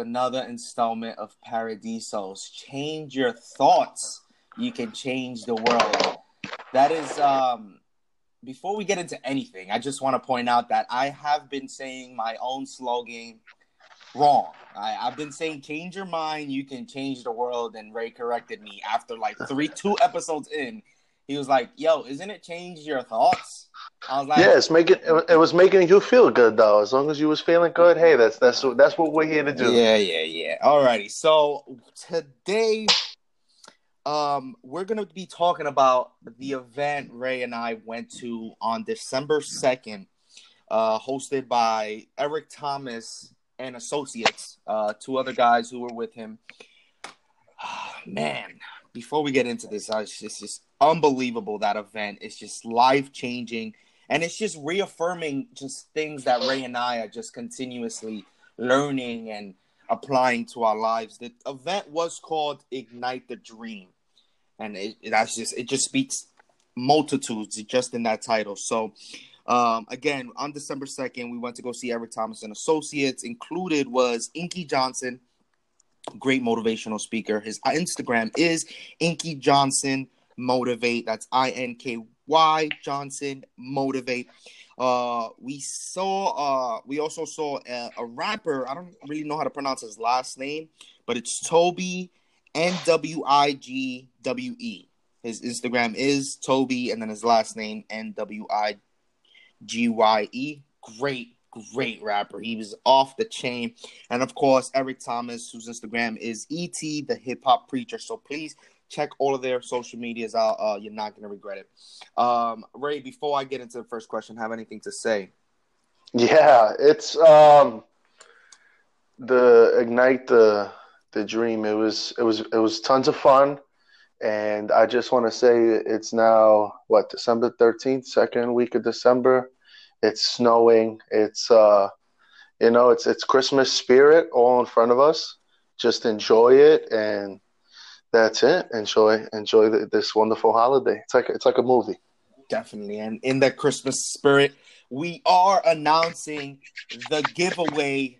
another installment of Paradisos. Change your thoughts. You can change the world. That is, um, before we get into anything, I just want to point out that I have been saying my own slogan wrong. I, I've been saying change your mind, you can change the world, and Ray corrected me after like three, two episodes in. He was like, "Yo, isn't it change your thoughts?" I was like, yeah, it's making it, it was making you feel good though. As long as you was feeling good, hey, that's that's that's what we're here to do. Yeah, yeah, yeah. Alrighty. So today, um, we're gonna be talking about the event Ray and I went to on December second, uh, hosted by Eric Thomas and associates, uh, two other guys who were with him. man, before we get into this, it's just unbelievable that event. It's just life changing, and it's just reaffirming just things that Ray and I are just continuously learning and applying to our lives. The event was called Ignite the Dream, and it, that's just it just speaks multitudes just in that title. So. Um, again, on December 2nd, we went to go see Eric Thomas and Associates. Included was Inky Johnson, great motivational speaker. His Instagram is Inky Johnson Motivate. That's I N K Y Johnson Motivate. Uh, we saw. Uh, we also saw a, a, rapper. I don't really know how to pronounce his last name, but it's Toby N W I G W E. His Instagram is Toby, and then his last name N W I G Y E. Great, great rapper. He was off the chain. And of course, Eric Thomas, whose Instagram is ET, the hip hop preacher. So please check all of their social medias out. Uh, you're not going to regret it. Um, Ray, before I get into the first question, have anything to say? Yeah, it's um, the ignite the the dream. It was it was it was tons of fun. And I just want to say it's now what December 13th, second week of December. It's snowing. It's uh you know, it's it's Christmas spirit all in front of us. Just enjoy it and that's it. Enjoy enjoy the, this wonderful holiday. It's like it's like a movie. Definitely. And in the Christmas spirit, we are announcing the giveaway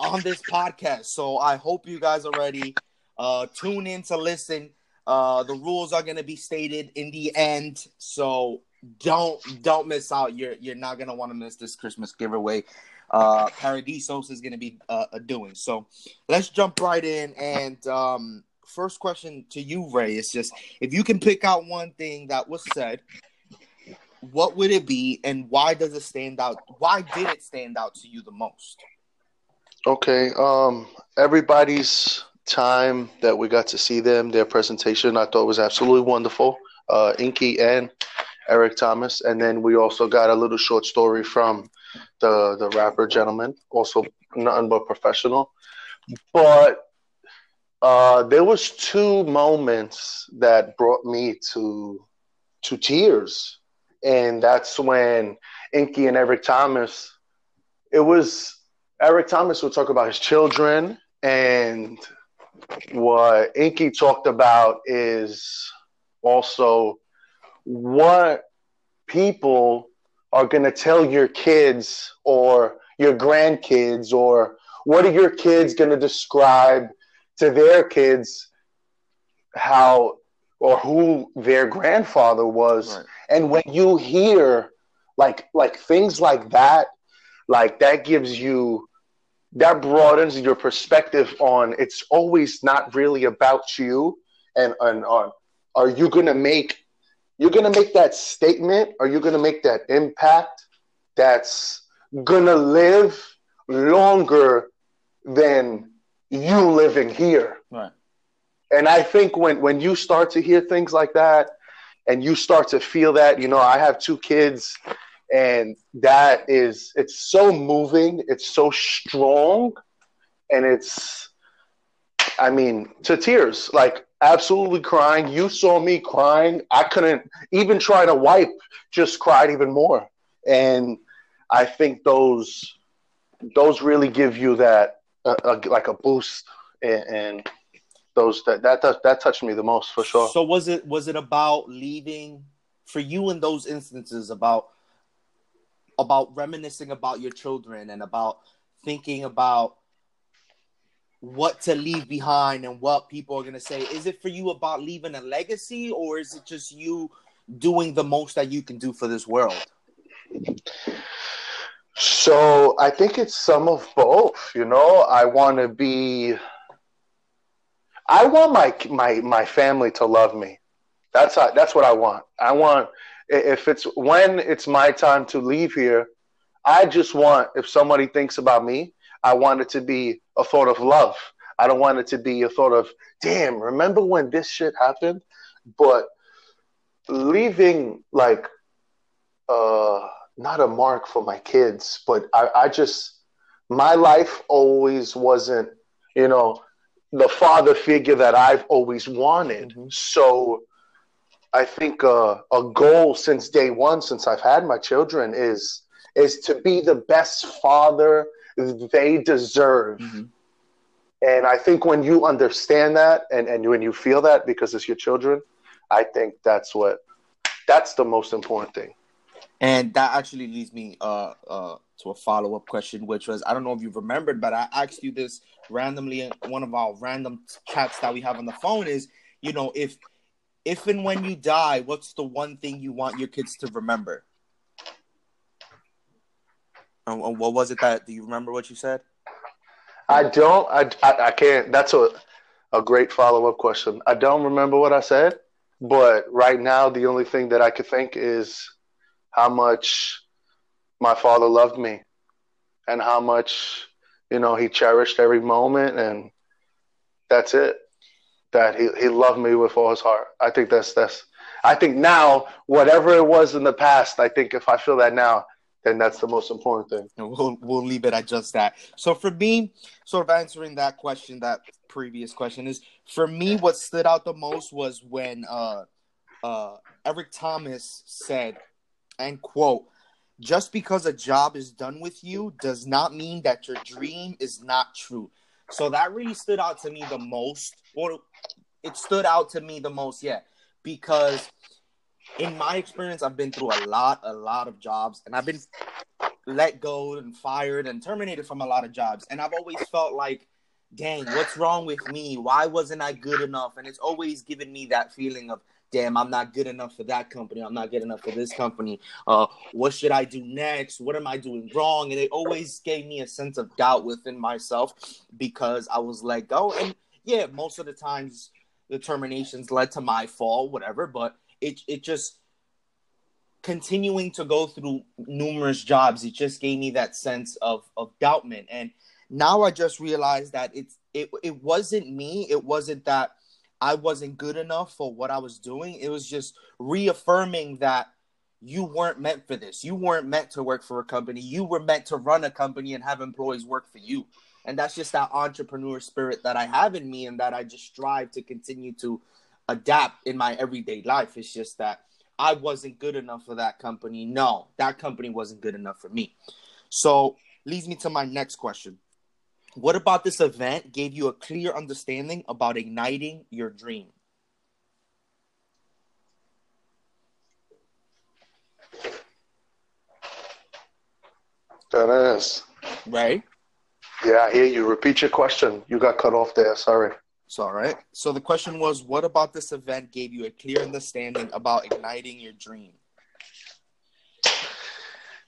on this podcast. So I hope you guys are ready. Uh tune in to listen uh, the rules are going to be stated in the end, so don't don't miss out. You're you're not going to want to miss this Christmas giveaway. Uh, Paradisos is going to be uh, doing. So let's jump right in. And um, first question to you, Ray, is just if you can pick out one thing that was said, what would it be, and why does it stand out? Why did it stand out to you the most? Okay. Um, everybody's time that we got to see them, their presentation, I thought was absolutely wonderful. Uh, Inky and Eric Thomas, and then we also got a little short story from the the rapper gentleman, also nothing but professional. But uh, there was two moments that brought me to to tears, and that's when Inky and Eric Thomas. It was Eric Thomas would talk about his children and what Inky talked about is also what people are going to tell your kids or your grandkids or what are your kids going to describe to their kids how or who their grandfather was. Right. and when you hear like like things like that like that gives you that broadens your perspective on it's always not really about you. And, and on are you going to make you're going to make that statement? Are you going to make that impact that's going to live longer than you living here. Right. And i think when when you start to hear things like that and you start to feel that you know i have two kids and that is it's so moving it's so strong and it's i mean to tears like absolutely crying. You saw me crying. I couldn't even try to wipe just cried even more. And i think those those really give you that uh, uh, like a boost and, and those that, that that that touched me the most for sure. So was it was it about leaving for you in those instances about about reminiscing about your children and about thinking about what to leave behind and what people are going to say? Is it for you about leaving a legacy or is it just you doing the most that you can do for this world so i think it's some of both you know i want to be i want my my my family to love me that's how, that's what i want i want if it's when it's my time to leave here i just want if somebody thinks about me I want it to be a thought of love. I don't want it to be a thought of, damn, remember when this shit happened? But leaving like uh not a mark for my kids, but I, I just my life always wasn't, you know, the father figure that I've always wanted. Mm-hmm. So I think uh, a goal since day one, since I've had my children, is is to be the best father they deserve. Mm-hmm. And I think when you understand that and, and when you feel that because it's your children, I think that's what that's the most important thing. And that actually leads me uh, uh, to a follow up question, which was I don't know if you've remembered, but I asked you this randomly in one of our random chats that we have on the phone is, you know, if if and when you die, what's the one thing you want your kids to remember? Um, what was it that? Do you remember what you said? I don't. I, I, I can't. That's a a great follow up question. I don't remember what I said, but right now the only thing that I could think is how much my father loved me, and how much you know he cherished every moment, and that's it. That he he loved me with all his heart. I think that's that's. I think now, whatever it was in the past, I think if I feel that now, then that's the most important thing. We'll we'll leave it at just that. So for me, sort of answering that question, that previous question is for me, what stood out the most was when uh, uh, Eric Thomas said, and quote, "Just because a job is done with you does not mean that your dream is not true." So that really stood out to me the most, or it stood out to me the most, yeah, because in my experience, I've been through a lot, a lot of jobs, and I've been let go and fired and terminated from a lot of jobs. And I've always felt like, dang, what's wrong with me? Why wasn't I good enough? And it's always given me that feeling of, damn, I'm not good enough for that company. I'm not good enough for this company. Uh, what should I do next? What am I doing wrong? And it always gave me a sense of doubt within myself because I was let go. And yeah, most of the times the terminations led to my fall, whatever. But it it just continuing to go through numerous jobs it just gave me that sense of of doubtment and now i just realized that it's it, it wasn't me it wasn't that i wasn't good enough for what i was doing it was just reaffirming that you weren't meant for this you weren't meant to work for a company you were meant to run a company and have employees work for you and that's just that entrepreneur spirit that i have in me and that i just strive to continue to adapt in my everyday life. It's just that I wasn't good enough for that company. No, that company wasn't good enough for me. So, leads me to my next question. What about this event gave you a clear understanding about igniting your dream? That is. Right? Yeah, I hear you. Repeat your question. You got cut off there. Sorry. It's all right. So the question was, what about this event gave you a clear understanding about igniting your dream?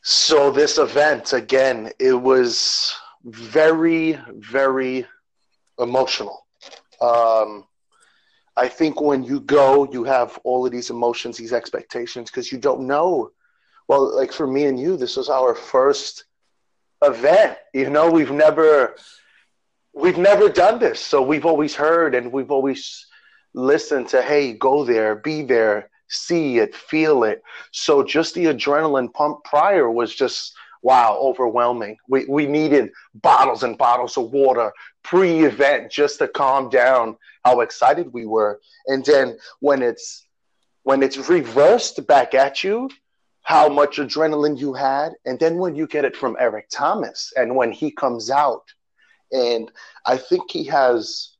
So this event, again, it was very, very emotional. Um, I think when you go, you have all of these emotions, these expectations, because you don't know. Well, like for me and you, this was our first event. You know, we've never we've never done this. So we've always heard and we've always listened to, hey, go there, be there, see it, feel it. So just the adrenaline pump prior was just wow, overwhelming. We we needed bottles and bottles of water pre-event just to calm down how excited we were. And then when it's when it's reversed back at you, how much adrenaline you had, and then when you get it from Eric Thomas and when he comes out and I think he has.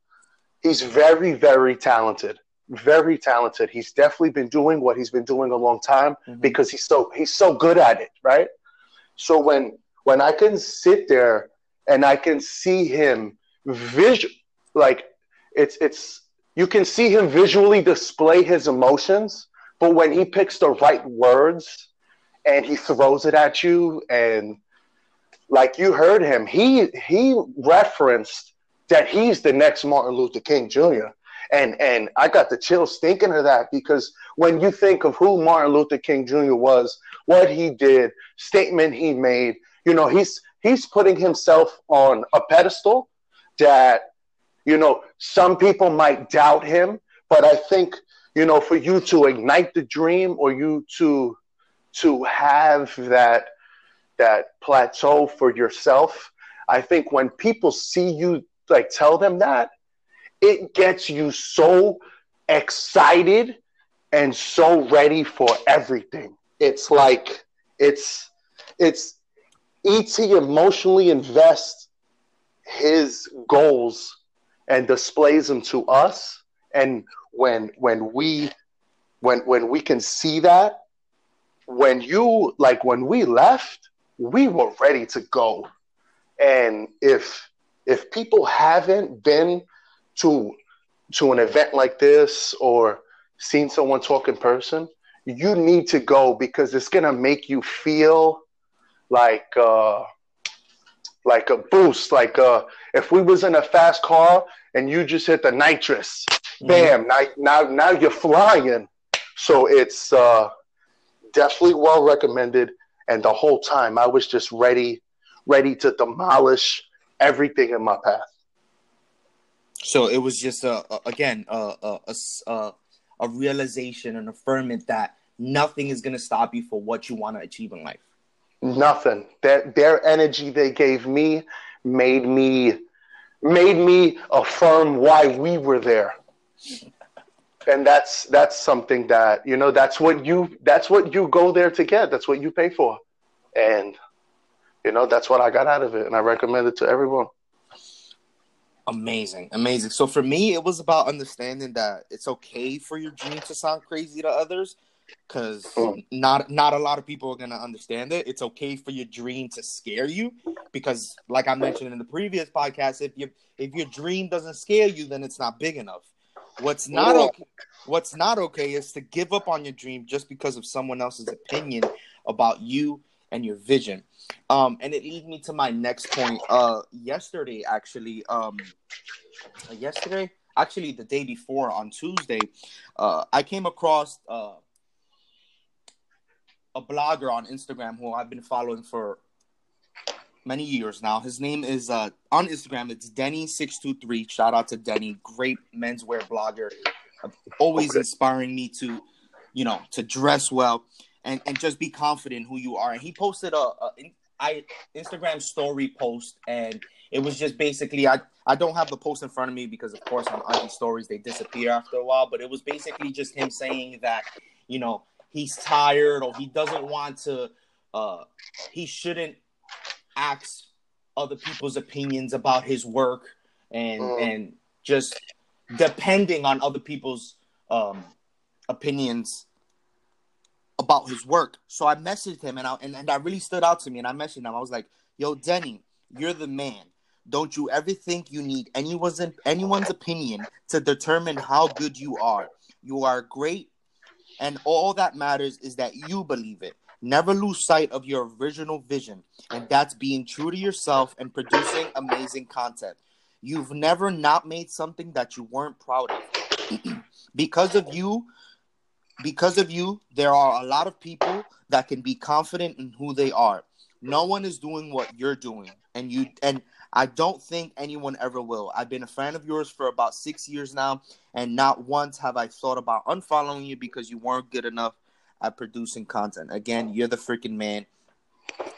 He's very, very talented. Very talented. He's definitely been doing what he's been doing a long time mm-hmm. because he's so he's so good at it, right? So when when I can sit there and I can see him visual, like it's it's you can see him visually display his emotions, but when he picks the right words and he throws it at you and like you heard him, he he referenced that he's the next Martin Luther King Jr. And and I got the chills thinking of that because when you think of who Martin Luther King Jr. was, what he did, statement he made, you know, he's he's putting himself on a pedestal that you know some people might doubt him, but I think you know for you to ignite the dream or you to to have that that plateau for yourself, I think when people see you like tell them that, it gets you so excited and so ready for everything. It's like it's it's ET emotionally invests his goals and displays them to us. And when when we when when we can see that, when you like when we left, we were ready to go. And if if people haven't been to to an event like this or seen someone talk in person, you need to go because it's gonna make you feel like uh, like a boost. Like uh, if we was in a fast car and you just hit the nitrous, mm-hmm. bam! Now now now you're flying. So it's uh, definitely well recommended. And the whole time I was just ready, ready to demolish everything in my path. So it was just a, a again a, a, a, a realization, an affirmation that nothing is going to stop you for what you want to achieve in life. Nothing. That their energy they gave me made me made me affirm why we were there. And that's that's something that you know that's what you that's what you go there to get. That's what you pay for. And you know that's what I got out of it and I recommend it to everyone. Amazing, amazing. So for me, it was about understanding that it's okay for your dream to sound crazy to others, because mm. not not a lot of people are gonna understand it. It's okay for your dream to scare you, because like I mentioned in the previous podcast, if you if your dream doesn't scare you, then it's not big enough. What's not okay, what's not okay is to give up on your dream just because of someone else's opinion about you and your vision. Um, and it leads me to my next point. Uh, yesterday, actually, um, yesterday, actually, the day before on Tuesday, uh, I came across uh, a blogger on Instagram who I've been following for many years now. His name is uh, on Instagram. It's Denny six two three. Shout out to Denny, great menswear blogger, always inspiring me to, you know, to dress well and and just be confident who you are. And he posted a, a I Instagram story post, and it was just basically I I don't have the post in front of me because of course on IG stories they disappear after a while, but it was basically just him saying that you know he's tired or he doesn't want to uh he shouldn't ask other people's opinions about his work and mm. and just depending on other people's um opinions about his work. So I messaged him and I and, and that really stood out to me. And I messaged him. I was like, "Yo, Denny, you're the man. Don't you ever think you need anyone's anyone's opinion to determine how good you are? You are great, and all that matters is that you believe it. Never lose sight of your original vision, and that's being true to yourself and producing amazing content. You've never not made something that you weren't proud of. because of you, because of you, there are a lot of people that can be confident in who they are. No one is doing what you're doing, and you and I don't think anyone ever will. I've been a fan of yours for about six years now, and not once have I thought about unfollowing you because you weren't good enough at producing content. Again, you're the freaking man.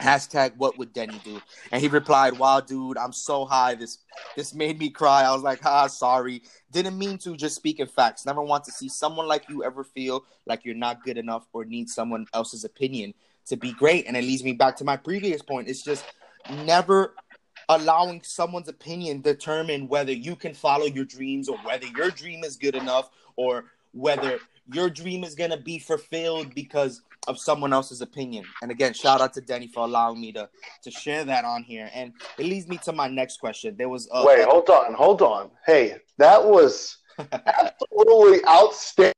Hashtag what would Denny do? And he replied, Wow, dude, I'm so high. This this made me cry. I was like, ah, sorry. Didn't mean to, just speaking facts. Never want to see someone like you ever feel like you're not good enough or need someone else's opinion to be great. And it leads me back to my previous point. It's just never allowing someone's opinion determine whether you can follow your dreams or whether your dream is good enough or whether your dream is gonna be fulfilled because of someone else's opinion. And again, shout out to Denny for allowing me to to share that on here. And it leads me to my next question. There was uh, wait, hold on, hold on. Hey, that was absolutely outstanding.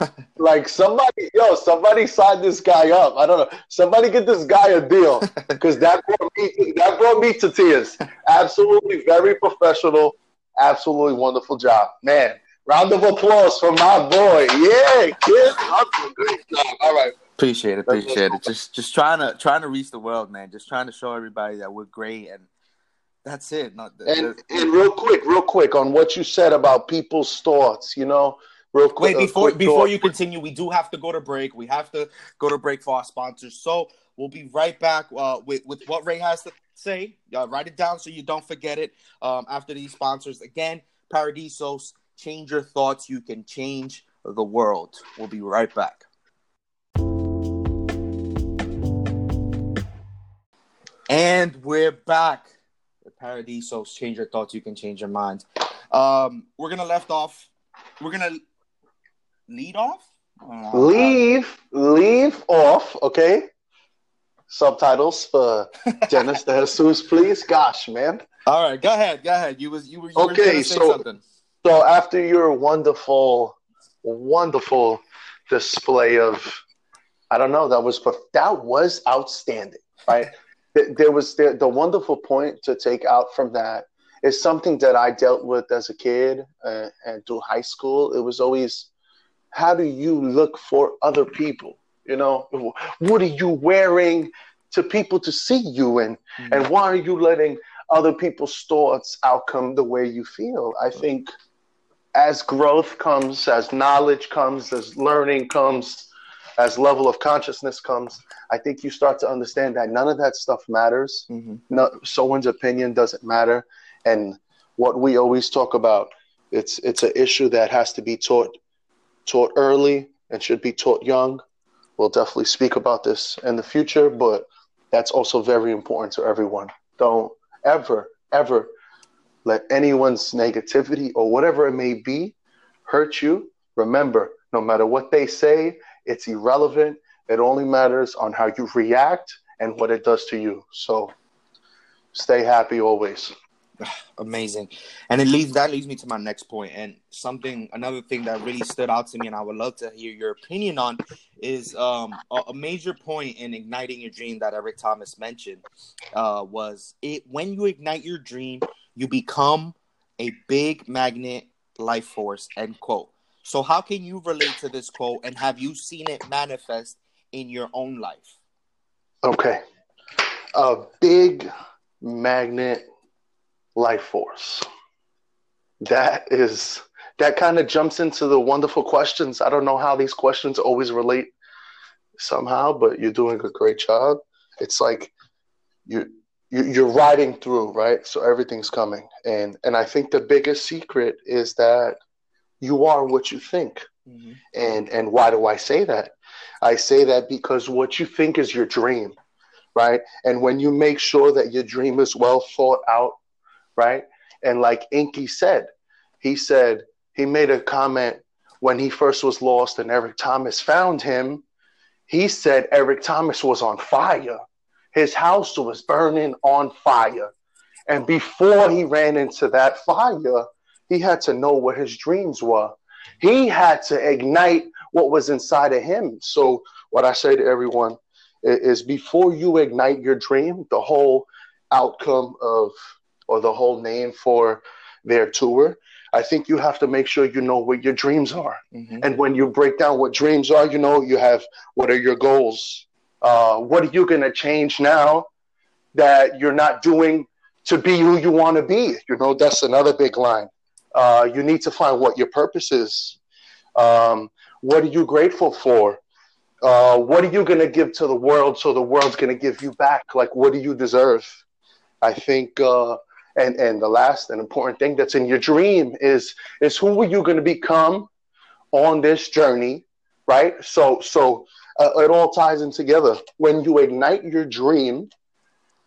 like somebody, yo, somebody signed this guy up. I don't know. Somebody get this guy a deal because that brought me that brought me to tears. Absolutely, very professional. Absolutely wonderful job, man. Round of applause for my boy. Yeah, kid. Great job. All right. Appreciate it. Appreciate it. Just just trying to trying to reach the world, man. Just trying to show everybody that we're great and that's it. Not the, and the, and real quick, real quick on what you said about people's thoughts, you know. Real quick. Wait, before before thought. you continue, we do have to go to break. We have to go to break for our sponsors. So we'll be right back uh, with with what Ray has to say. Uh, write it down so you don't forget it. Um, after these sponsors, again, Paradisos Change your thoughts. You can change the world. We'll be right back. And we're back. The Paradisos. Change your thoughts. You can change your mind. Um, we're gonna left off. We're gonna lead off. Uh, leave, leave off. Okay. Subtitles for Dennis De Jesus, please. Gosh, man. All right, go ahead. Go ahead. You was you were you okay. Were so something. So after your wonderful, wonderful display of, I don't know, that was that was outstanding, right? there was the, the wonderful point to take out from that is something that I dealt with as a kid uh, and through high school. It was always, how do you look for other people? You know, what are you wearing to people to see you, and mm-hmm. and why are you letting other people's thoughts outcome the way you feel? I think as growth comes, as knowledge comes, as learning comes, as level of consciousness comes, I think you start to understand that none of that stuff matters. Mm-hmm. No, someone's opinion doesn't matter, and what we always talk about, it's it's an issue that has to be taught taught early and should be taught young. We'll definitely speak about this in the future, but that's also very important to everyone. Don't ever, ever let anyone's negativity or whatever it may be hurt you. Remember, no matter what they say, it's irrelevant. It only matters on how you react and what it does to you. So stay happy always. Amazing. And it leads that leads me to my next point. And something another thing that really stood out to me and I would love to hear your opinion on is um, a, a, major point in igniting your dream that Eric Thomas mentioned uh, was it when you ignite your dream, you become a big magnet life force end quote. So how can you relate to this quote and have you seen it manifest in your own life? Okay. A big magnet life force. That is that kind of jumps into the wonderful questions. I don't know how these questions always relate somehow but you're doing a great job. It's like you you're riding through, right? So everything's coming, and and I think the biggest secret is that you are what you think. Mm-hmm. And and why do I say that? I say that because what you think is your dream, right? And when you make sure that your dream is well thought out, right? And like Inky said, he said he made a comment when he first was lost and Eric Thomas found him. He said Eric Thomas was on fire his house was burning on fire. And before he ran into that fire, he had to know what his dreams were. He had to ignite what was inside of him. So, what I say to everyone is before you ignite your dream, the whole outcome of, or the whole name for their tour, I think you have to make sure you know what your dreams are. Mm-hmm. And when you break down what dreams are, you know, you have what are your goals? Uh, what are you going to change now that you're not doing to be who you want to be? You know, that's another big line. Uh, you need to find what your purpose is. Um, what are you grateful for? Uh, what are you going to give to the world so the world's going to give you back? Like, what do you deserve? I think, uh, and and the last and important thing that's in your dream is is who are you going to become on this journey, right? So so uh, it all ties in together. When you ignite your dream,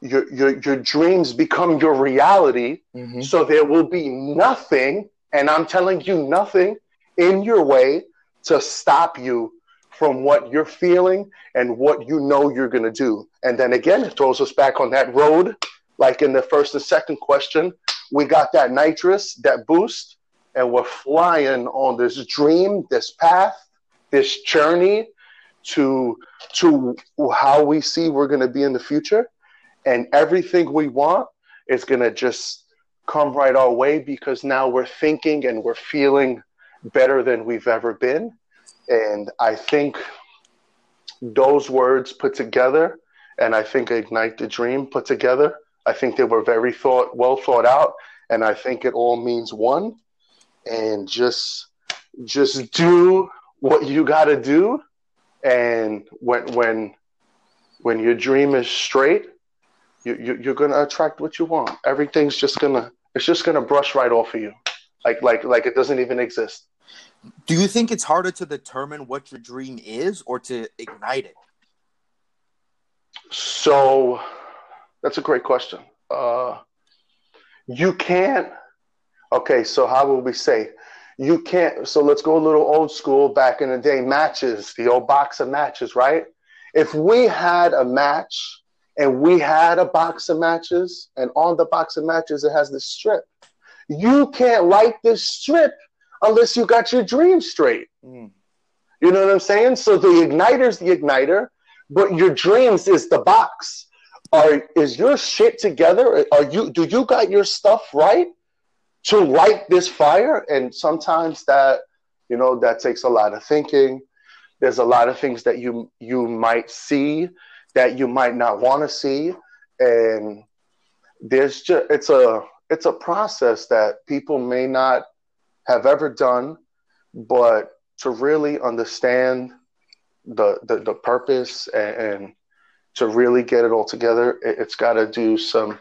your your, your dreams become your reality. Mm-hmm. So there will be nothing, and I'm telling you, nothing in your way to stop you from what you're feeling and what you know you're going to do. And then again, it throws us back on that road. Like in the first and second question, we got that nitrous, that boost, and we're flying on this dream, this path, this journey to to how we see we're going to be in the future. And everything we want is going to just come right our way because now we're thinking and we're feeling better than we've ever been. And i think those words put together and i think ignite the dream put together i think they were very thought well thought out and i think it all means one. And just just do what you got to do and when when when your dream is straight you, you you're gonna attract what you want. Everything's just gonna it's just gonna brush right off of you. Like like like it doesn't even exist. Do you think it's harder to determine what your dream is or to ignite it? So that's a great question. Uh you can't okay so how will we say you can't. So let's go a little old school back in the day matches, the old box of matches, right? If we had a match and we had a box of matches, and on the box of matches it has this strip, you can't light this strip unless you got your dream straight. Mm. You know what I'm saying? So the igniter's the igniter, but your dreams is the box. Are is your shit together? Are you do you got your stuff right? To light this fire. And sometimes that, you know, that takes a lot of thinking. There's a lot of things that you you might see that you might not want to see. And there's just it's a it's a process that people may not have ever done, but to really understand the the, the purpose and, and to really get it all together, it, has got to do some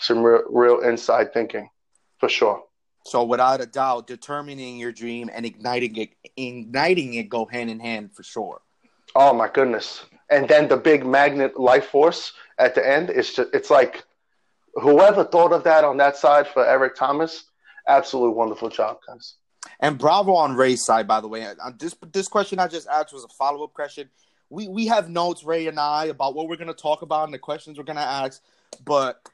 some real, real inside thinking for sure. So without a doubt, determining your dream and igniting it, igniting it go hand in hand for sure. Oh my goodness! And then the big magnet life force at the end is just it's like whoever thought of that on that side for Eric Thomas, absolutely wonderful job, guys. And bravo on Ray's side, by the way. Uh, this this question I just asked was a follow up question. We we have notes, Ray and I, about what we're gonna talk about and the questions we're gonna ask, but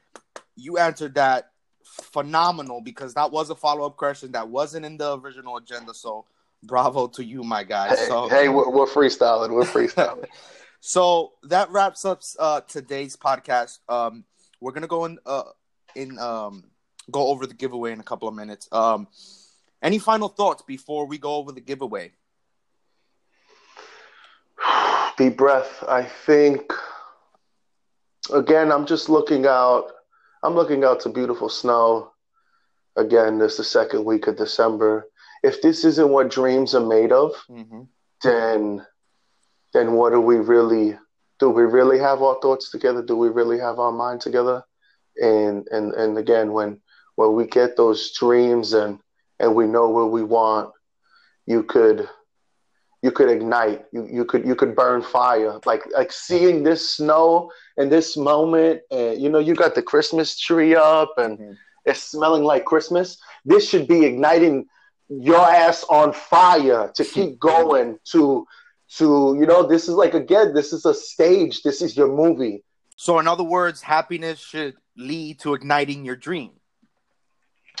you answered that phenomenal because that was a follow up question that wasn't in the original agenda. So bravo to you, my guy. Hey, so hey, we're, we're freestyling. We're freestyling. so that wraps up uh, today's podcast. Um, we're gonna go in uh, in um, go over the giveaway in a couple of minutes. Um, any final thoughts before we go over the giveaway? Deep breath. I think again, I'm just looking out I'm looking out to beautiful snow. Again, this is the second week of December. If this isn't what dreams are made of, mm-hmm. then then what do we really do? We really have our thoughts together? Do we really have our mind together? And and and again, when when we get those dreams and and we know what we want, you could you could ignite you, you could you could burn fire. Like like seeing this snow in this moment and you know you got the christmas tree up and mm-hmm. it's smelling like christmas. This should be igniting your ass on fire to keep going to to you know this is like again this is a stage. This is your movie. So in other words happiness should lead to igniting your dream.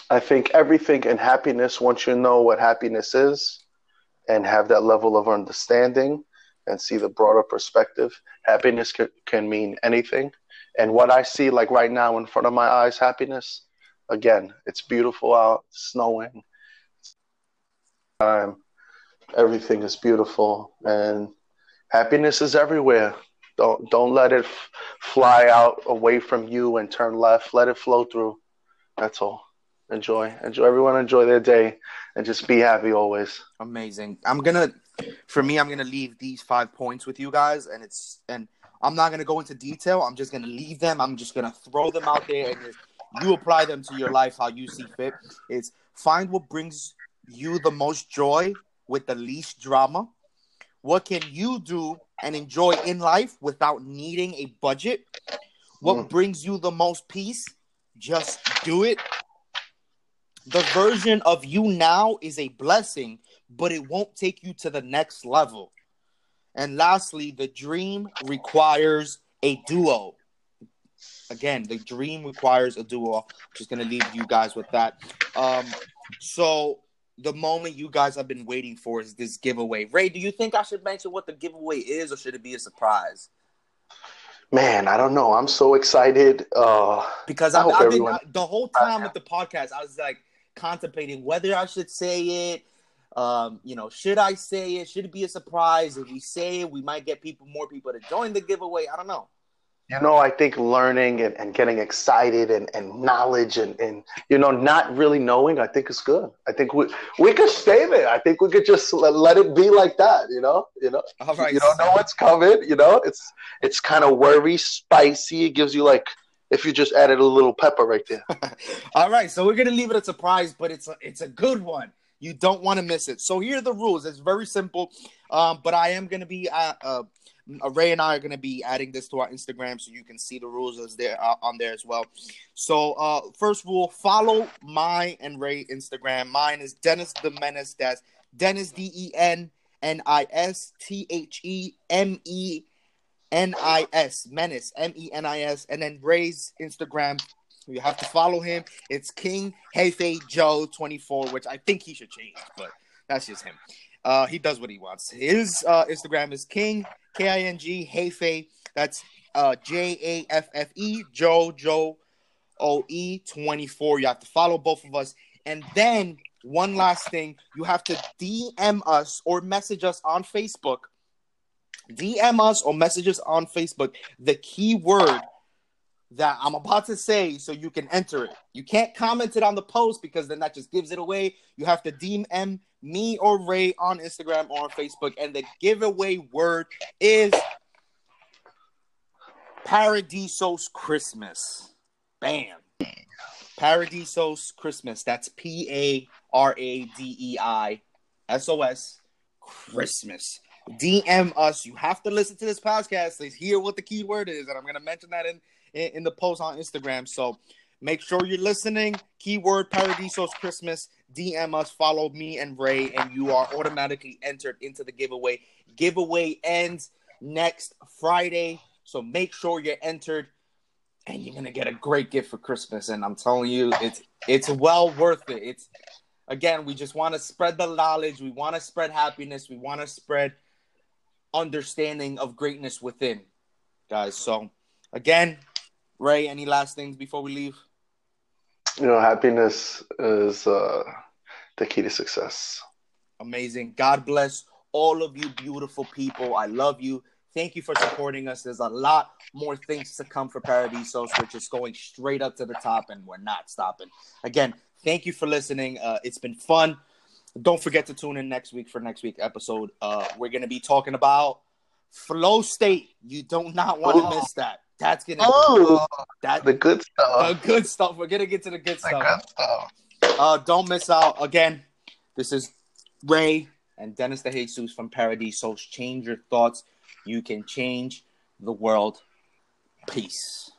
I think everything in happiness once you know what happiness is and have that level of understanding and see the broader perspective. Happiness can, can mean anything. And what I see, like right now in front of my eyes, happiness, again, it's beautiful out, snowing. Um, everything is beautiful, and happiness is everywhere. Don't don't let it f- fly out away from you and turn left. Let it flow through. That's all enjoy enjoy everyone enjoy their day and just be happy always. Amazing. I'm gonna for me i'm gonna leave these five points with you guys and it's and i'm not gonna go into detail. I'm just gonna leave them. I'm just gonna throw them out there and you apply them to your life how you see fit it's find what brings you the most joy with the least drama. What can you do and enjoy in life without needing a budget? What mm. brings you the most peace? Just do it the version of you now is a blessing but it won't take you to the next level. And lastly, the dream requires a duo. Again, the dream requires a duo. I'm just gonna leave you guys with that. Um, so the moment you guys have been waiting for is this giveaway. Ray, do you think I should mention what the giveaway is, or should it be a surprise? Man, I don't know. I'm so excited. Uh, because I, have been the whole time with the podcast, I was like contemplating whether I should say it. Um, you know, should I say it? Should it be a surprise? If we say it, we might get people, more people to join the giveaway. I don't know you know, I think learning and, and getting excited and, and knowledge and, and, you know, not really knowing, I think is good. I think we, we could stay there. I think we could just let, let it be like that, you know, you know, All right. you don't know what's coming, you know, it's, it's kind of worry, spicy. It gives you like, if you just added a little pepper right there. All right. So we're to leave it a surprise, but it's a, it's a good one. You don't want to miss it. So here are the rules. It's very simple. Um, but I am to be, uh, uh Ray and I are to be adding this to our Instagram so you can see the rules as there uh, on there as well. So, uh, first rule: follow my and Ray Instagram. Mine is Dennis the Menace. That's Dennis D E N N I S T H E M E N I S Menace M E N I S, and then Ray's Instagram. You have to follow him. It's King Hefe Joe twenty four, which I think he should change, but that's just him. Uh, he does what he wants. His uh, Instagram is King K I N G Hefe. That's uh, J A F F E Joe Joe O E twenty four. You have to follow both of us, and then one last thing, you have to DM us or message us on Facebook. DM us or message us on Facebook the keyword that I'm about to say so you can enter it. You can't comment it on the post because then that just gives it away. You have to DM me or Ray on Instagram or on Facebook, and the giveaway word is Paradisos Christmas. Bam. Paradisos Christmas. That's P A R A D E I S O S Christmas. DM us. You have to listen to this podcast to hear what the keyword is, and I'm going to mention that in, in, in the post on Instagram. So make sure you're listening. Keyword Paradisos Christmas. DM us, follow me and Ray, and you are automatically entered into the giveaway. Giveaway ends next Friday, so make sure you're entered, and you're gonna get a great gift for Christmas. And I'm telling you, it's it's well worth it. It's again, we just want to spread the knowledge, we want to spread happiness, we want to spread understanding of greatness within, guys. So again, Ray, any last things before we leave? you know, happiness is uh, the key to success. Amazing. God bless all of you beautiful people. I love you. Thank you for supporting us. There's a lot more things to come for Paradisos. We're just going straight up to the top and we're not stopping. Again, thank you for listening. Uh, it's been fun. Don't forget to tune in next week for next week episode. Uh, we're going to be talking about flow state. You do not want to miss that. That's gonna oh that the good stuff. The good stuff. We're gonna get to the good the stuff. Good stuff. Uh, don't miss out. Again, this is Ray and Dennis De Jesus from Paradisos. Change your thoughts. You can change the world. Peace.